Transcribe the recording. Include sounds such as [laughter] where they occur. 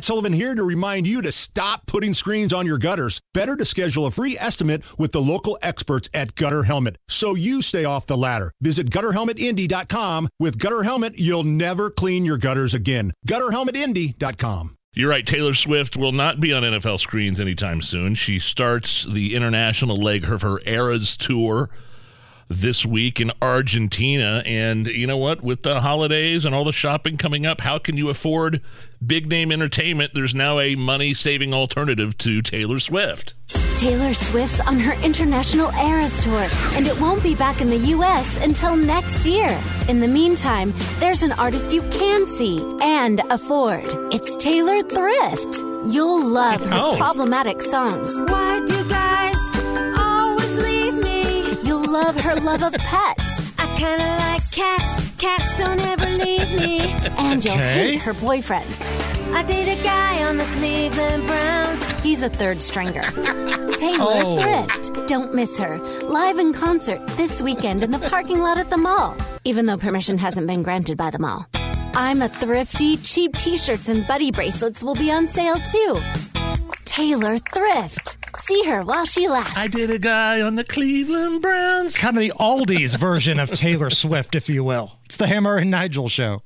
Matt Sullivan here to remind you to stop putting screens on your gutters. Better to schedule a free estimate with the local experts at Gutter Helmet so you stay off the ladder. Visit gutterhelmetindy.com. With Gutter Helmet, you'll never clean your gutters again. Gutterhelmetindy.com. You're right. Taylor Swift will not be on NFL screens anytime soon. She starts the international leg of her Eras tour this week in Argentina. And you know what? With the holidays and all the shopping coming up, how can you afford big name entertainment? There's now a money saving alternative to Taylor Swift. Taylor Swift's on her international Eras tour, and it won't be back in the U.S. until next year. In the meantime, there's an artist you can see and afford. It's Taylor Thrift. You'll love her Oh. problematic songs. Why love her love of pets. I kinda like cats. Cats don't ever leave me. [laughs] And you'll Okay. hate her boyfriend. I date a guy on the Cleveland Browns. He's a third stringer. [laughs] Taylor Oh. Thrift. Don't miss her. Live in concert this weekend in the parking lot at the mall, even though permission hasn't been granted by the mall. I'm a thrifty. Cheap t shirts and buddy bracelets will be on sale too. Taylor Thrift. See her while she lasts. I did a guy on the Cleveland Browns. Kind of the Aldi's version of Taylor Swift, if you will. It's the Hammer and Nigel show.